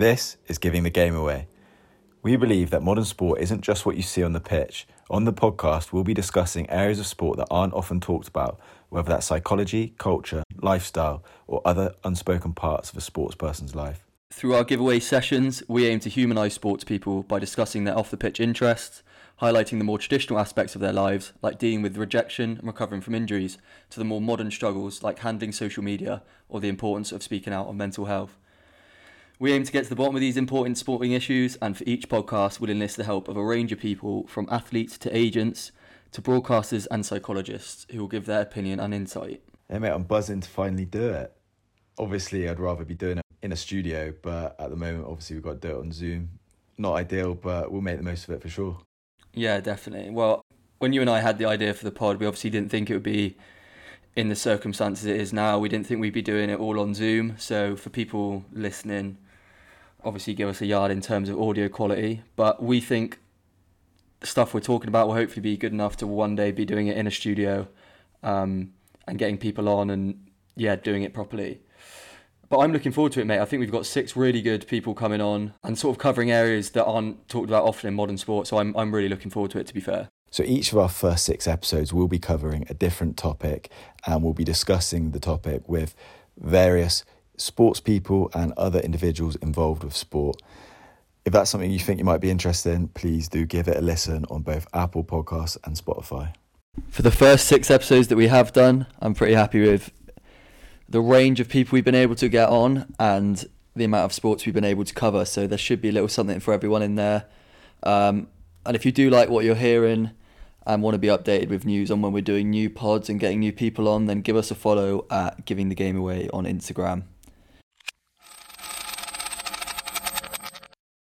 This is Giving the Game Away. We believe that modern sport isn't just what you see on the pitch. On the podcast, we'll be discussing areas of sport that aren't often talked about, whether that's psychology, culture, lifestyle, or other unspoken parts of a sports person's life. Through our giveaway sessions, we aim to humanise sports people by discussing their off the pitch interests, highlighting the more traditional aspects of their lives, like dealing with rejection and recovering from injuries, to the more modern struggles like handling social media or the importance of speaking out on mental health. We aim to get to the bottom of these important sporting issues, and for each podcast, we'll enlist the help of a range of people from athletes to agents to broadcasters and psychologists who will give their opinion and insight. Hey mate, I'm buzzing to finally do it. Obviously, I'd rather be doing it in a studio, but at the moment, obviously, we've got to do it on Zoom. Not ideal, but we'll make the most of it for sure. Yeah, definitely. Well, when you and I had the idea for the pod, we obviously didn't think it would be in the circumstances it is now. We didn't think we'd be doing it all on Zoom. So for people listening, obviously give us a yard in terms of audio quality. But we think the stuff we're talking about will hopefully be good enough to one day be doing it in a studio um, and getting people on and yeah, doing it properly. But I'm looking forward to it, mate. I think we've got six really good people coming on and sort of covering areas that aren't talked about often in modern sport. So I'm, I'm really looking forward to it, to be fair. So each of our first six episodes will be covering a different topic and we'll be discussing the topic with various sports people and other individuals involved with sport. If that's something you think you might be interested in, please do give it a listen on both Apple Podcasts and Spotify. For the first six episodes that we have done, I'm pretty happy with the range of people we've been able to get on and the amount of sports we've been able to cover. So there should be a little something for everyone in there. Um, and if you do like what you're hearing and want to be updated with news on when we're doing new pods and getting new people on, then give us a follow at Giving the Game Away on Instagram.